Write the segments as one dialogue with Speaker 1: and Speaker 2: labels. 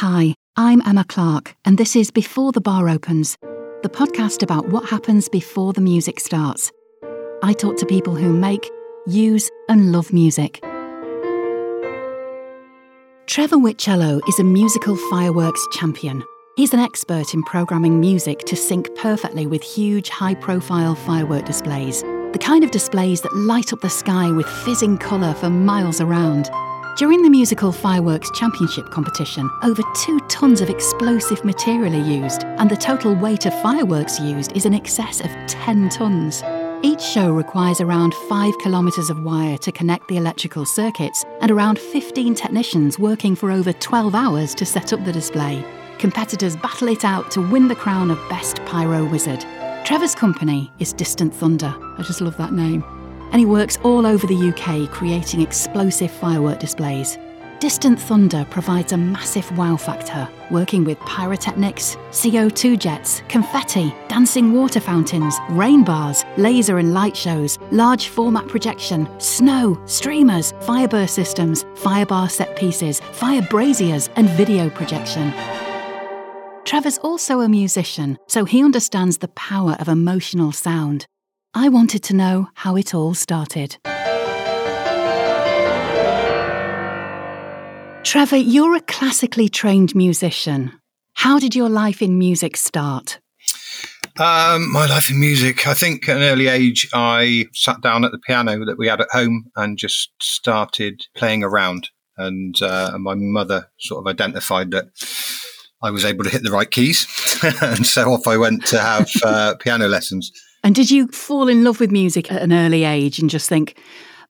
Speaker 1: Hi, I'm Emma Clark, and this is Before the Bar Opens, the podcast about what happens before the music starts. I talk to people who make, use, and love music. Trevor Wichello is a musical fireworks champion. He's an expert in programming music to sync perfectly with huge, high profile firework displays, the kind of displays that light up the sky with fizzing colour for miles around. During the musical fireworks championship competition, over two tons of explosive material are used, and the total weight of fireworks used is in excess of 10 tons. Each show requires around 5 kilometres of wire to connect the electrical circuits, and around 15 technicians working for over 12 hours to set up the display. Competitors battle it out to win the crown of Best Pyro Wizard. Trevor's company is Distant Thunder. I just love that name and he works all over the UK creating explosive firework displays. Distant Thunder provides a massive wow factor, working with pyrotechnics, CO2 jets, confetti, dancing water fountains, rain bars, laser and light shows, large format projection, snow, streamers, fireburst systems, firebar set pieces, fire braziers, and video projection. Trevor's also a musician, so he understands the power of emotional sound. I wanted to know how it all started. Trevor, you're a classically trained musician. How did your life in music start?
Speaker 2: Um, my life in music, I think at an early age, I sat down at the piano that we had at home and just started playing around. And uh, my mother sort of identified that I was able to hit the right keys. and so off I went to have uh, piano lessons.
Speaker 1: And did you fall in love with music at an early age and just think,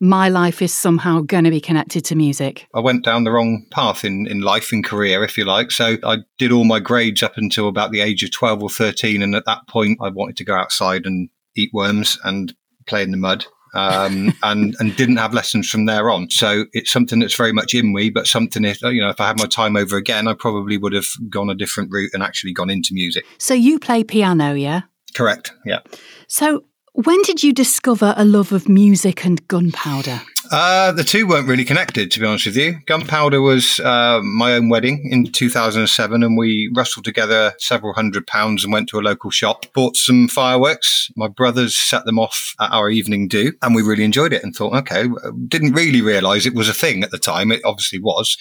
Speaker 1: my life is somehow going to be connected to music?
Speaker 2: I went down the wrong path in, in life and career, if you like. So I did all my grades up until about the age of 12 or 13. And at that point, I wanted to go outside and eat worms and play in the mud. um, and and didn't have lessons from there on. So it's something that's very much in me, but something if you know if I had my time over again, I probably would have gone a different route and actually gone into music.
Speaker 1: So you play piano, yeah?
Speaker 2: Correct. Yeah.
Speaker 1: So, when did you discover a love of music and gunpowder?
Speaker 2: Uh, the two weren't really connected, to be honest with you. Gunpowder was uh, my own wedding in 2007, and we rustled together several hundred pounds and went to a local shop, bought some fireworks. My brothers set them off at our evening do, and we really enjoyed it and thought, okay, didn't really realize it was a thing at the time. It obviously was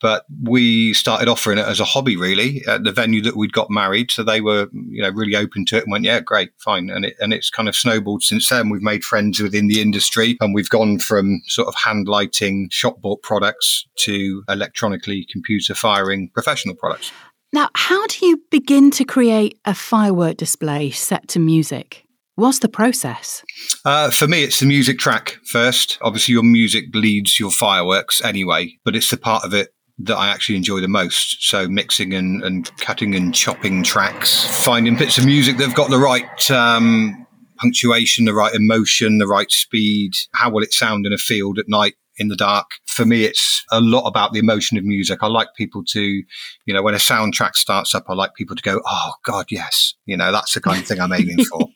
Speaker 2: but we started offering it as a hobby really at the venue that we'd got married. So they were you know really open to it and went yeah great fine. And it and it's kind of snowballed since then. We've made friends within the industry and we've gone from sort of hand lighting shop bought products to electronically computer firing professional products.
Speaker 1: Now how do you begin to create a firework display set to music? What's the process?
Speaker 2: Uh, for me, it's the music track first. Obviously, your music leads your fireworks anyway, but it's the part of it that I actually enjoy the most. So mixing and, and cutting and chopping tracks, finding bits of music that have got the right um, punctuation, the right emotion, the right speed. How will it sound in a field at night? In the dark. For me, it's a lot about the emotion of music. I like people to, you know, when a soundtrack starts up, I like people to go, Oh God, yes. You know, that's the kind of thing I'm aiming for.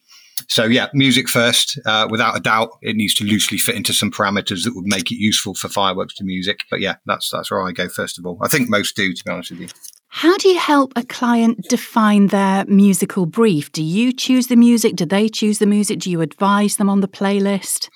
Speaker 2: So yeah, music first. Uh, without a doubt, it needs to loosely fit into some parameters that would make it useful for fireworks to music. But yeah, that's that's where I go first of all. I think most do, to be honest with you.
Speaker 1: How do you help a client define their musical brief? Do you choose the music? Do they choose the music? Do you advise them on the playlist?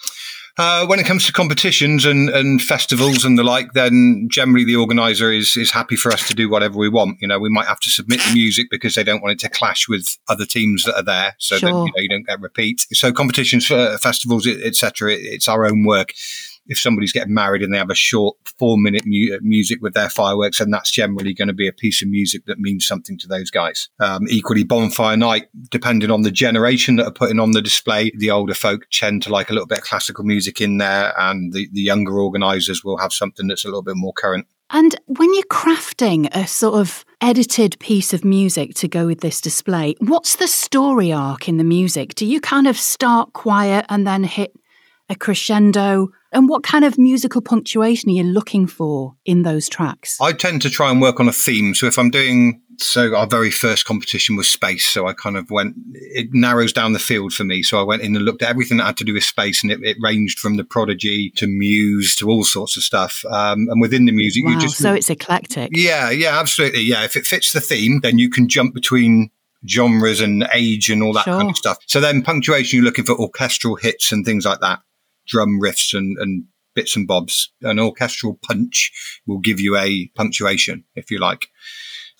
Speaker 2: Uh, when it comes to competitions and, and festivals and the like, then generally the organizer is, is happy for us to do whatever we want. You know, we might have to submit the music because they don't want it to clash with other teams that are there. So sure. that, you know, you don't get repeat. So competitions, uh, festivals, etc. It, it's our own work if somebody's getting married and they have a short four minute mu- music with their fireworks, and that's generally going to be a piece of music that means something to those guys. Um, equally, bonfire night, depending on the generation that are putting on the display, the older folk tend to like a little bit of classical music in there, and the, the younger organisers will have something that's a little bit more current.
Speaker 1: And when you're crafting a sort of edited piece of music to go with this display, what's the story arc in the music? Do you kind of start quiet and then hit a crescendo and what kind of musical punctuation are you looking for in those tracks?
Speaker 2: I tend to try and work on a theme. So if I'm doing so our very first competition was space. So I kind of went, it narrows down the field for me. So I went in and looked at everything that had to do with space and it, it ranged from the Prodigy to Muse to all sorts of stuff. Um, and within the music,
Speaker 1: wow,
Speaker 2: you just.
Speaker 1: So it's eclectic.
Speaker 2: Yeah, yeah, absolutely. Yeah. If it fits the theme, then you can jump between genres and age and all that sure. kind of stuff. So then punctuation, you're looking for orchestral hits and things like that, drum riffs and, and bits and bobs. An orchestral punch will give you a punctuation, if you like.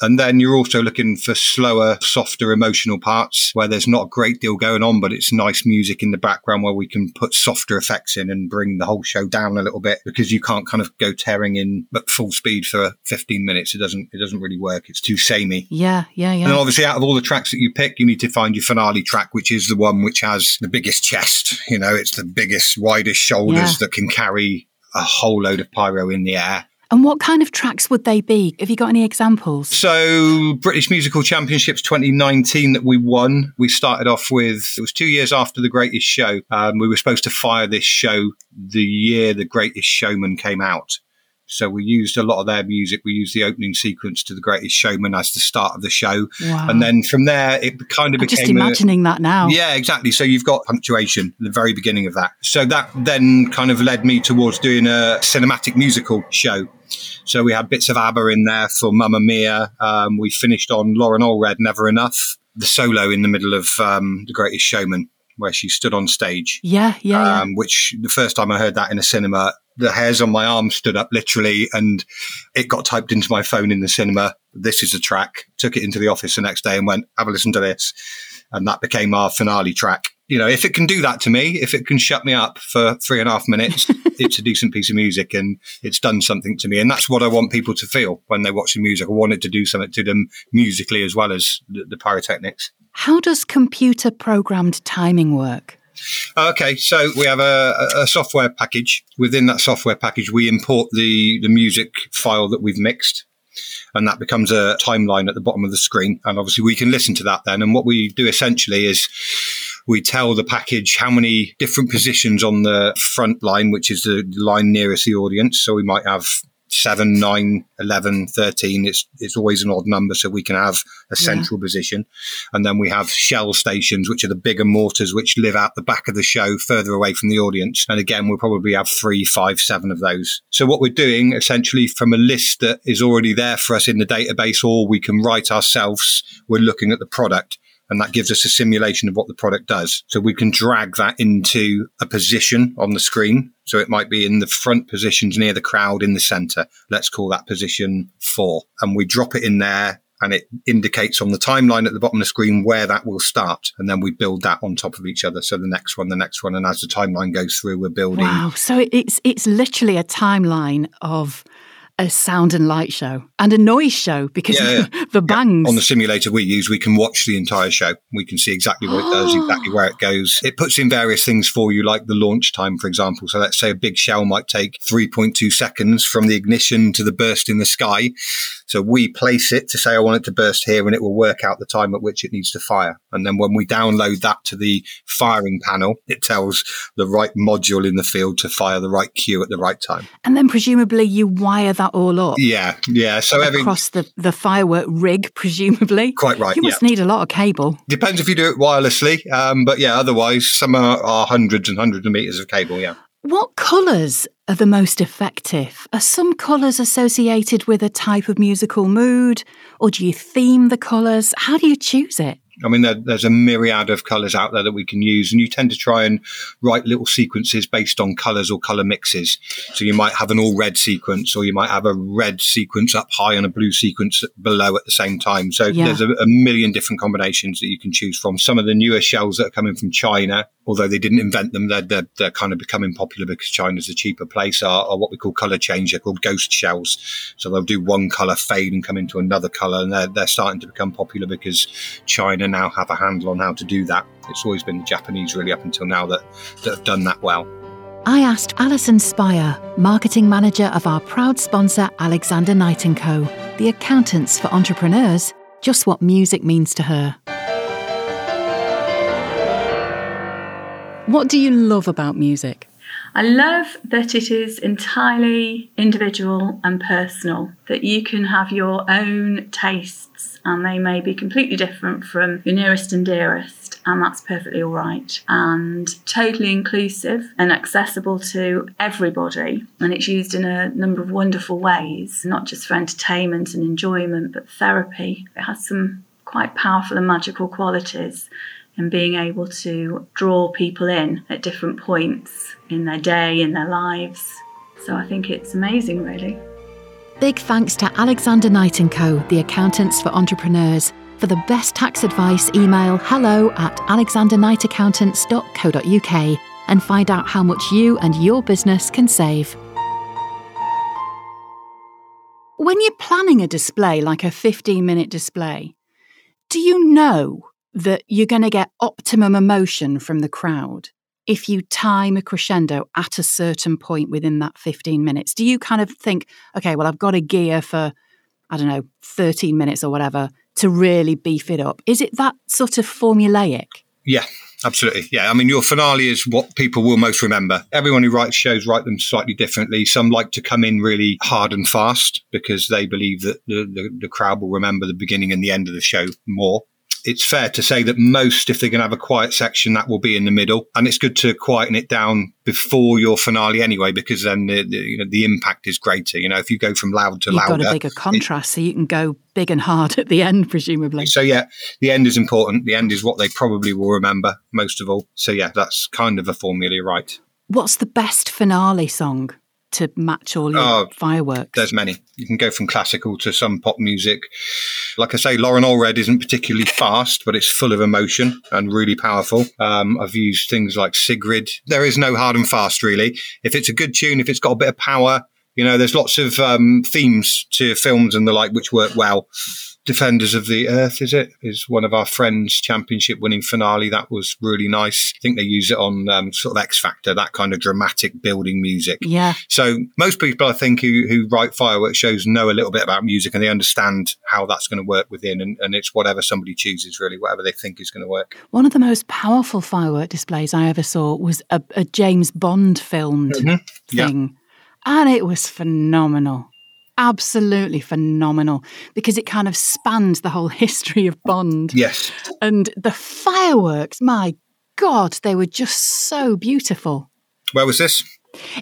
Speaker 2: And then you're also looking for slower, softer emotional parts where there's not a great deal going on, but it's nice music in the background where we can put softer effects in and bring the whole show down a little bit because you can't kind of go tearing in at full speed for 15 minutes. It doesn't, it doesn't really work. It's too samey.
Speaker 1: Yeah, yeah, yeah.
Speaker 2: And obviously out of all the tracks that you pick, you need to find your finale track, which is the one which has the biggest chest. You know, it's the biggest, widest shoulders yeah. that can carry a whole load of pyro in the air.
Speaker 1: And what kind of tracks would they be? Have you got any examples?
Speaker 2: So, British Musical Championships 2019 that we won, we started off with, it was two years after The Greatest Show. Um, we were supposed to fire this show the year The Greatest Showman came out. So we used a lot of their music. We used the opening sequence to The Greatest Showman as the start of the show. Wow. And then from there, it kind of
Speaker 1: I'm
Speaker 2: became.
Speaker 1: just imagining a, that now.
Speaker 2: Yeah, exactly. So you've got punctuation at the very beginning of that. So that then kind of led me towards doing a cinematic musical show. So we had bits of ABBA in there for Mamma Mia. Um, we finished on Loren Allred, Never Enough. The solo in the middle of um, The Greatest Showman where she stood on stage.
Speaker 1: Yeah, yeah, um,
Speaker 2: yeah. Which the first time I heard that in a cinema, the hairs on my arm stood up literally and it got typed into my phone in the cinema. This is a track. Took it into the office the next day and went, have a listen to this. And that became our finale track. You know, if it can do that to me, if it can shut me up for three and a half minutes, it's a decent piece of music and it's done something to me. And that's what I want people to feel when they watch the music. I want it to do something to them musically as well as the, the pyrotechnics.
Speaker 1: How does computer programmed timing work?
Speaker 2: Okay, so we have a, a, software package. Within that software package, we import the, the music file that we've mixed. And that becomes a timeline at the bottom of the screen. And obviously, we can listen to that then. And what we do essentially is we tell the package how many different positions on the front line, which is the line nearest the audience. So we might have 7, 9, 11, 13. It's, it's always an odd number. So we can have a central yeah. position. And then we have shell stations, which are the bigger mortars, which live out the back of the show further away from the audience. And again, we'll probably have three, five, seven of those. So what we're doing essentially from a list that is already there for us in the database, or we can write ourselves, we're looking at the product and that gives us a simulation of what the product does. So we can drag that into a position on the screen. So it might be in the front positions near the crowd in the center. Let's call that position four. And we drop it in there and it indicates on the timeline at the bottom of the screen where that will start. And then we build that on top of each other. So the next one, the next one. And as the timeline goes through, we're building.
Speaker 1: Wow. So it's, it's literally a timeline of a sound and light show and a noise show because yeah, yeah. the bangs.
Speaker 2: Yeah. On the simulator we use, we can watch the entire show. We can see exactly what it does, exactly where it goes. It puts in various things for you, like the launch time, for example. So let's say a big shell might take 3.2 seconds from the ignition to the burst in the sky. So we place it to say, I want it to burst here and it will work out the time at which it needs to fire. And then when we download that to the firing panel, it tells the right module in the field to fire the right cue at the right time.
Speaker 1: And then presumably you wire that all up.
Speaker 2: Yeah. Yeah. So
Speaker 1: every, across the, the firework rig, presumably.
Speaker 2: Quite right.
Speaker 1: You must
Speaker 2: yeah.
Speaker 1: need a lot of cable.
Speaker 2: Depends if you do it wirelessly. Um, but yeah, otherwise some are, are hundreds and hundreds of meters of cable. Yeah.
Speaker 1: What colours are the most effective? Are some colours associated with a type of musical mood, or do you theme the colours? How do you choose it?
Speaker 2: I mean, there, there's a myriad of colors out there that we can use, and you tend to try and write little sequences based on colors or color mixes. So you might have an all red sequence, or you might have a red sequence up high and a blue sequence below at the same time. So yeah. there's a, a, million different combinations that you can choose from. Some of the newer shells that are coming from China, although they didn't invent them, they're, they're, they're kind of becoming popular because China's a cheaper place, are, are, what we call color change. They're called ghost shells. So they'll do one color fade and come into another color, and they're, they're starting to become popular because China now have a handle on how to do that. It's always been the Japanese, really, up until now, that, that have done that well.
Speaker 1: I asked Alison Spire, marketing manager of our proud sponsor Alexander Knight & Co., the accountants for entrepreneurs, just what music means to her. What do you love about music?
Speaker 3: I love that it is entirely individual and personal, that you can have your own tastes and they may be completely different from your nearest and dearest, and that's perfectly all right. And totally inclusive and accessible to everybody. And it's used in a number of wonderful ways, not just for entertainment and enjoyment, but therapy. It has some quite powerful and magical qualities and being able to draw people in at different points in their day, in their lives. So I think it's amazing, really.
Speaker 1: Big thanks to Alexander Knight & Co., the accountants for entrepreneurs. For the best tax advice, email hello at alexanderknightaccountants.co.uk and find out how much you and your business can save. When you're planning a display like a 15 minute display, do you know that you're going to get optimum emotion from the crowd if you time a crescendo at a certain point within that 15 minutes? Do you kind of think, okay, well, I've got a gear for, I don't know, 13 minutes or whatever to really beef it up? Is it that sort of formulaic?
Speaker 2: Yeah, absolutely. Yeah, I mean, your finale is what people will most remember. Everyone who writes shows write them slightly differently. Some like to come in really hard and fast because they believe that the, the, the crowd will remember the beginning and the end of the show more it's fair to say that most, if they're going to have a quiet section, that will be in the middle. And it's good to quieten it down before your finale anyway, because then the, the you know the impact is greater. You know, if you go from loud to louder.
Speaker 1: You've
Speaker 2: louder,
Speaker 1: got a bigger contrast, it, so you can go big and hard at the end, presumably.
Speaker 2: So yeah, the end is important. The end is what they probably will remember most of all. So yeah, that's kind of a formula, right?
Speaker 1: What's the best finale song? To match all your oh, fireworks?
Speaker 2: There's many. You can go from classical to some pop music. Like I say, Loren Allred isn't particularly fast, but it's full of emotion and really powerful. Um, I've used things like Sigrid. There is no hard and fast, really. If it's a good tune, if it's got a bit of power, you know, there's lots of um, themes to films and the like which work well. Defenders of the Earth, is it? Is one of our friends' championship winning finale. That was really nice. I think they use it on um, sort of X Factor, that kind of dramatic building music.
Speaker 1: Yeah.
Speaker 2: So most people, I think, who, who write fireworks shows know a little bit about music and they understand how that's going to work within. And, and it's whatever somebody chooses, really, whatever they think is going to work.
Speaker 1: One of the most powerful firework displays I ever saw was a, a James Bond filmed mm-hmm. thing. Yeah. And it was phenomenal absolutely phenomenal because it kind of spans the whole history of Bond.
Speaker 2: Yes.
Speaker 1: And the fireworks, my God, they were just so beautiful.
Speaker 2: Where was this?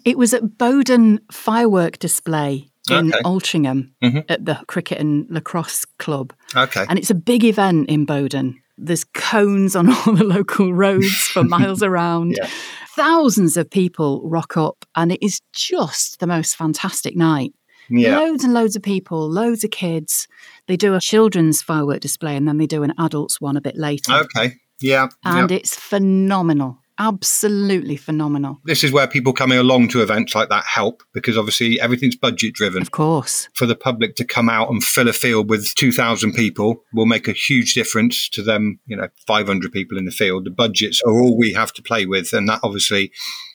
Speaker 1: It was at Bowdon Firework Display in okay. Altrincham mm-hmm. at the Cricket and Lacrosse Club.
Speaker 2: Okay.
Speaker 1: And it's a big event in Bowdon. There's cones on all the local roads for miles around. Yeah. Thousands of people rock up, and it is just the most fantastic night. Yeah. Loads and loads of people, loads of kids. They do a children's firework display and then they do an adults one a bit later.
Speaker 2: Okay. Yeah.
Speaker 1: And it's phenomenal. Absolutely phenomenal.
Speaker 2: This is where people coming along to events like that help because obviously everything's budget driven.
Speaker 1: Of course.
Speaker 2: For the public to come out and fill a field with 2,000 people will make a huge difference to them, you know, 500 people in the field. The budgets are all we have to play with. And that obviously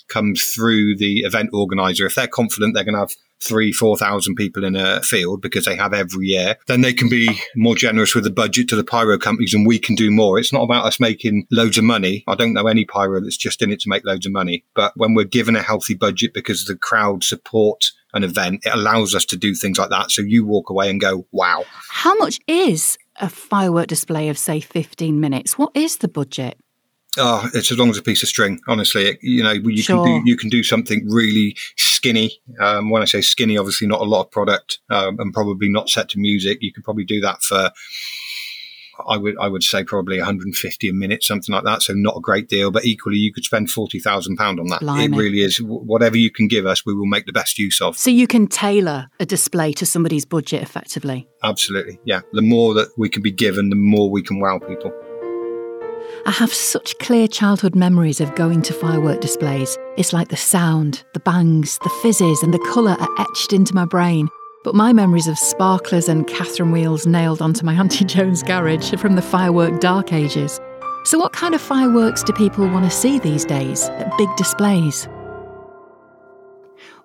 Speaker 2: comes through the event organizer. If they're confident they're going to have three, 4,000 people in a field because they have every year, then they can be more generous with the budget to the pyro companies and we can do more. It's not about us making loads of money. I don't know any pyro that's just in it to make loads of money. But when we're given a healthy budget because the crowd support an event, it allows us to do things like that. So you walk away and go, wow.
Speaker 1: How much is a firework display of, say, 15 minutes? What is the budget?
Speaker 2: Oh, it's as long as a piece of string. Honestly, you know, you sure. can do you can do something really skinny. Um, when I say skinny, obviously not a lot of product um, and probably not set to music. You could probably do that for. I would I would say probably 150 a minute, something like that. So not a great deal, but equally you could spend forty thousand pound on that. Blimey. It really is. Whatever you can give us, we will make the best use of.
Speaker 1: So you can tailor a display to somebody's budget effectively.
Speaker 2: Absolutely, yeah. The more that we can be given, the more we can wow people.
Speaker 1: I have such clear childhood memories of going to firework displays. It's like the sound, the bangs, the fizzes, and the colour are etched into my brain. But my memories of sparklers and Catherine wheels nailed onto my Auntie Joan's garage are from the firework dark ages. So, what kind of fireworks do people want to see these days at big displays?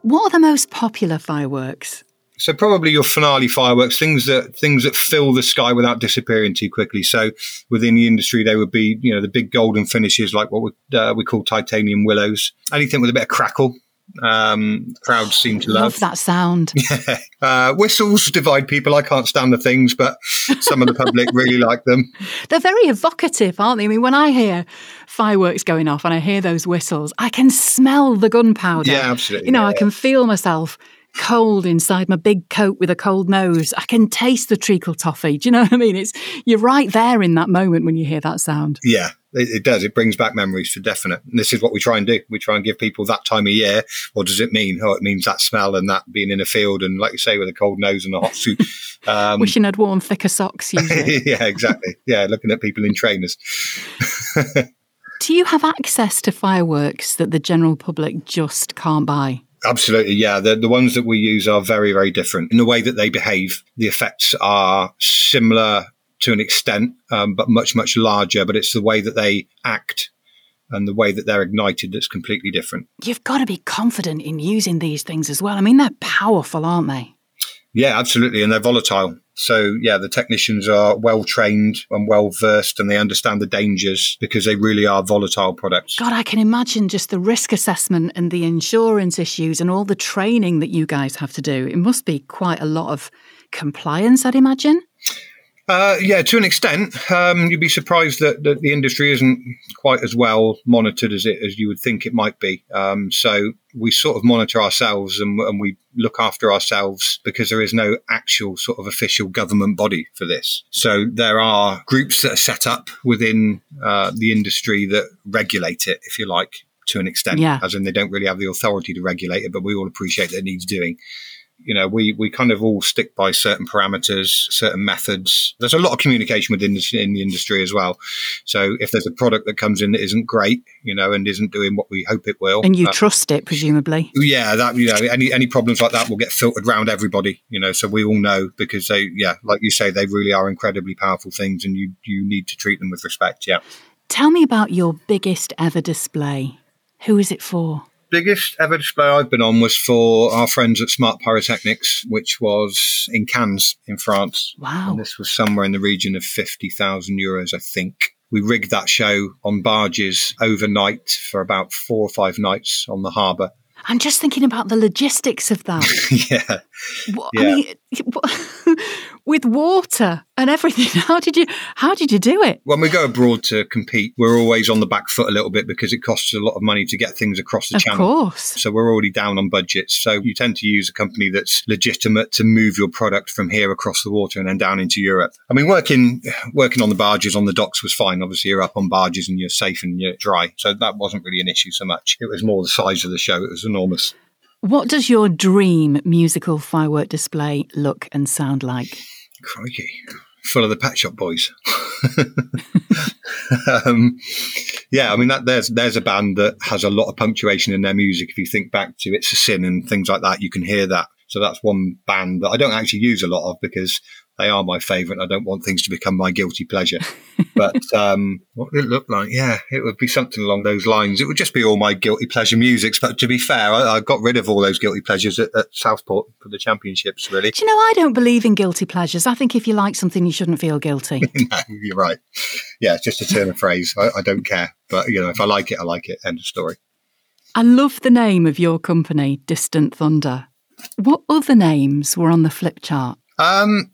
Speaker 1: What are the most popular fireworks?
Speaker 2: So probably your finale fireworks, things that things that fill the sky without disappearing too quickly. So within the industry, they would be you know the big golden finishes like what we, uh, we call titanium willows. Anything with a bit of crackle, Um, crowds seem to love.
Speaker 1: Love that sound.
Speaker 2: Uh, whistles divide people. I can't stand the things, but some of the public really like them.
Speaker 1: They're very evocative, aren't they? I mean, when I hear fireworks going off and I hear those whistles, I can smell the gunpowder.
Speaker 2: Yeah, absolutely.
Speaker 1: You know,
Speaker 2: yeah,
Speaker 1: I can feel myself cold inside my big coat with a cold nose. I can taste the treacle toffee. Do you know what I mean? It's you're right there in that moment when you hear that sound.
Speaker 2: Yeah, it, it, does. It brings back memories for definite. And this is what we try and do. We try and give people that time of year. What does it mean? Oh, it means that smell and that being in a field and, like you say, with a cold nose and a hot suit.
Speaker 1: Um, Wishing I'd worn thicker socks.
Speaker 2: yeah, exactly. Yeah, looking at people in trainers.
Speaker 1: do you have access to fireworks that the general public just can't buy?
Speaker 2: Absolutely, yeah. The, the ones that we use are very, very different in the way that they behave. The effects are similar to an extent, um, but much, much larger. But it's the way that they act and the way that they're ignited that's completely different.
Speaker 1: You've got to be confident in using these things as well. I mean, they're powerful, aren't they?
Speaker 2: Yeah, absolutely. And they're volatile. So, yeah, the technicians are well trained and well versed and they understand the dangers because they really are volatile products.
Speaker 1: God, I can imagine just the risk assessment and the insurance issues and all the training that you guys have to do. It must be quite a lot of compliance, I'd imagine.
Speaker 2: Uh, yeah, to an extent, um, you'd be surprised that, that, the industry isn't quite as well monitored as it as you would think it might be. Um, so we sort of monitor ourselves and, and, we look after ourselves because there is no actual sort of official government body for this. So there are groups that are set up within uh, the industry that regulate it, if you like, to an extent.
Speaker 1: Yeah.
Speaker 2: As in, they don't really have the authority to regulate it, but we all appreciate that it needs doing you know, we, we kind of all stick by certain parameters, certain methods. There's a lot of communication within the, in the industry as well. So if there's a product that comes in that isn't great, you know, and isn't doing what we hope it will,
Speaker 1: and you uh, trust it, presumably,
Speaker 2: yeah, that you know, any any problems like that will get filtered around everybody, you know. So we all know because they, yeah, like you say, they really are incredibly powerful things, and you you need to treat them with respect. Yeah.
Speaker 1: Tell me about your biggest ever display. Who is it for?
Speaker 2: Biggest ever display I've been on was for our friends at Smart Pyrotechnics, which was in Cannes in France.
Speaker 1: Wow.
Speaker 2: And this was somewhere in the region of 50,000 euros, I think. We rigged that show on barges overnight for about four or five nights on the harbour.
Speaker 1: I'm just thinking about the logistics of that.
Speaker 2: yeah.
Speaker 1: What, yeah. I mean, with water and everything. How did you how did you do it?
Speaker 2: When we go abroad to compete, we're always on the back foot a little bit because it costs a lot of money to get things across the
Speaker 1: of
Speaker 2: channel.
Speaker 1: Of course.
Speaker 2: So we're already down on budgets. So you tend to use a company that's legitimate to move your product from here across the water and then down into Europe. I mean, working working on the barges on the docks was fine. Obviously, you're up on barges and you're safe and you're dry. So that wasn't really an issue so much. It was more the size of the show. It was enormous.
Speaker 1: What does your dream musical firework display look and sound like?
Speaker 2: Crikey. Full of the Pet Shop Boys. um, yeah, I mean that there's there's a band that has a lot of punctuation in their music. If you think back to "It's a Sin" and things like that, you can hear that. So that's one band that I don't actually use a lot of because they are my favourite. I don't want things to become my guilty pleasure. but um, what would it look like? Yeah, it would be something along those lines. It would just be all my guilty pleasure musics. But to be fair, I, I got rid of all those guilty pleasures at, at, Southport for the championships. Really,
Speaker 1: do you know? I don't believe in guilty pleasures. I think if you like something, you shouldn't feel guilty.
Speaker 2: no, you're right. Yeah, it's just a turn of phrase. I, I don't care, but you know, if I like it, I like it. End of story.
Speaker 1: I love the name of your company, Distant Thunder. What other names were on the flip chart?
Speaker 2: Um,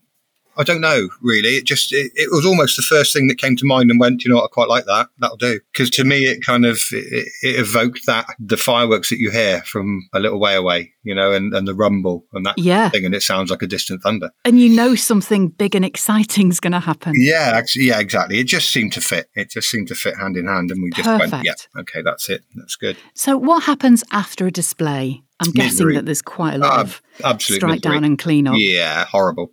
Speaker 2: I don't know really. It just it, it, was almost the first thing that came to mind and went, you know, what, I quite like that. That'll do. Because to me, it kind of it, it, evoked that the fireworks that you hear from a little way away, you know, and, and the rumble and that
Speaker 1: yeah.
Speaker 2: thing, and it sounds like a distant thunder.
Speaker 1: And you know something big and exciting is going to happen.
Speaker 2: Yeah, actually, yeah, exactly. It just seemed to fit. It just seemed to fit hand in hand, and we just
Speaker 1: Perfect.
Speaker 2: went, yeah, okay, that's it. That's good.
Speaker 1: So, what happens after a display? I'm guessing misery. that there's quite a lot uh, of
Speaker 2: absolute
Speaker 1: strike
Speaker 2: misery.
Speaker 1: down and clean up.
Speaker 2: Yeah, horrible.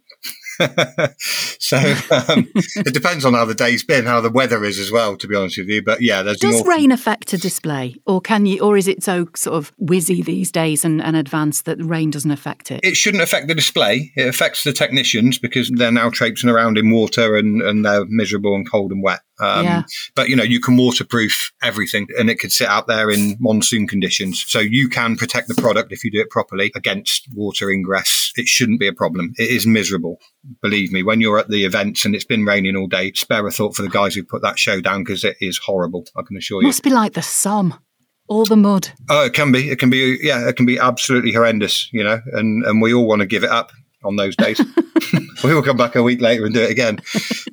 Speaker 2: so um, it depends on how the day's been, how the weather is as well. To be honest with you, but yeah, there's
Speaker 1: does rain affect a display, or can you, or is it so sort of whizzy these days and, and advanced that rain doesn't affect it?
Speaker 2: It shouldn't affect the display. It affects the technicians because they're now traipsing around in water and, and they're miserable and cold and wet. Um,
Speaker 1: yeah.
Speaker 2: But you know, you can waterproof everything, and it could sit out there in monsoon conditions. So you can protect the product if you do it properly against water ingress. It shouldn't be a problem. It is miserable, believe me. When you're at the events and it's been raining all day, spare a thought for the guys who put that show down because it is horrible. I can assure you.
Speaker 1: Must be like the Somme. All the mud.
Speaker 2: Oh, it can be. It can be. Yeah, it can be absolutely horrendous. You know, and and we all want to give it up on those days. we will come back a week later and do it again.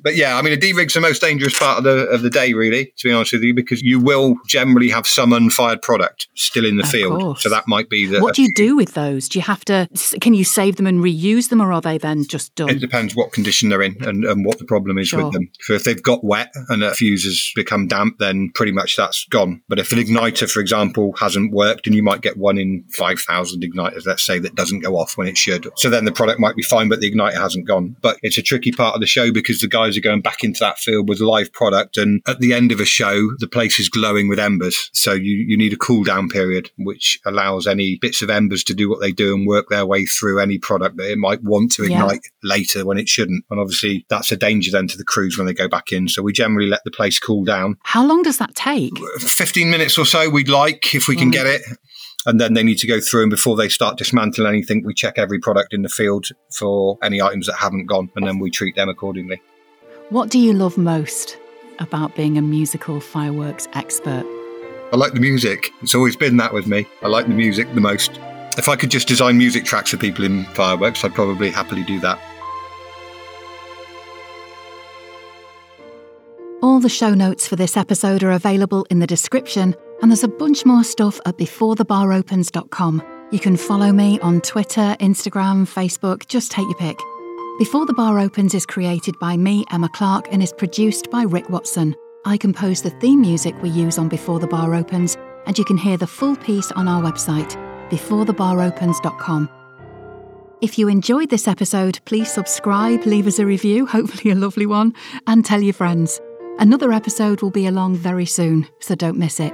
Speaker 2: But yeah, I mean, a D rig's the most dangerous part of the of the day, really, to be honest with you, because you will generally have some unfired product still in the
Speaker 1: Of
Speaker 2: field.
Speaker 1: course.
Speaker 2: So that might be the.
Speaker 1: What do you do with those? Do you have to? Can you save them and reuse them, or are they then just done?
Speaker 2: It depends what condition they're in and, and what the problem is
Speaker 1: Sure.
Speaker 2: with them. So if they've got wet and a fuse has become damp, then pretty much that's gone. But if an igniter, for example, hasn't worked, and you might get one in 5,000 igniters, let's say, that doesn't go off when it should. So then the product might be fine, but the igniter hasn't gone. But it's a tricky part of the show because the guys are going back into that field with live product. And at the end of a show, the place is glowing with embers. So you, you need a cool down period, which allows any bits of embers to do what they do and work their way through any product that it might want to
Speaker 1: Yeah.
Speaker 2: ignite later when it shouldn't. And obviously, that's a danger then to the crews when they go back in. So we generally let the place cool down.
Speaker 1: How long does that take?
Speaker 2: 15 minutes or so, we'd like if we can
Speaker 1: Right.
Speaker 2: get it. And then they need to go through, and before they start dismantling anything, we check every product in the field for any items that haven't gone, and then we treat them accordingly.
Speaker 1: What do you love most about being a musical fireworks expert?
Speaker 2: I like the music. It's always been that with me. I like the music the most. If I could just design music tracks for people in fireworks, I'd probably happily do that.
Speaker 1: All the show notes for this episode are available in the description, and there's a bunch more stuff at beforethebaropens.com. You can follow me on Twitter, Instagram, Facebook, just take your pick. Before the Bar Opens is created by me, Emma Clark, and is produced by Rick Watson. I compose the theme music we use on Before the Bar Opens, and you can hear the full piece on our website, beforethebaropens.com. If you enjoyed this episode, please subscribe, leave us a review, hopefully a lovely one, and tell your friends. Another episode will be along very soon, so don't miss it.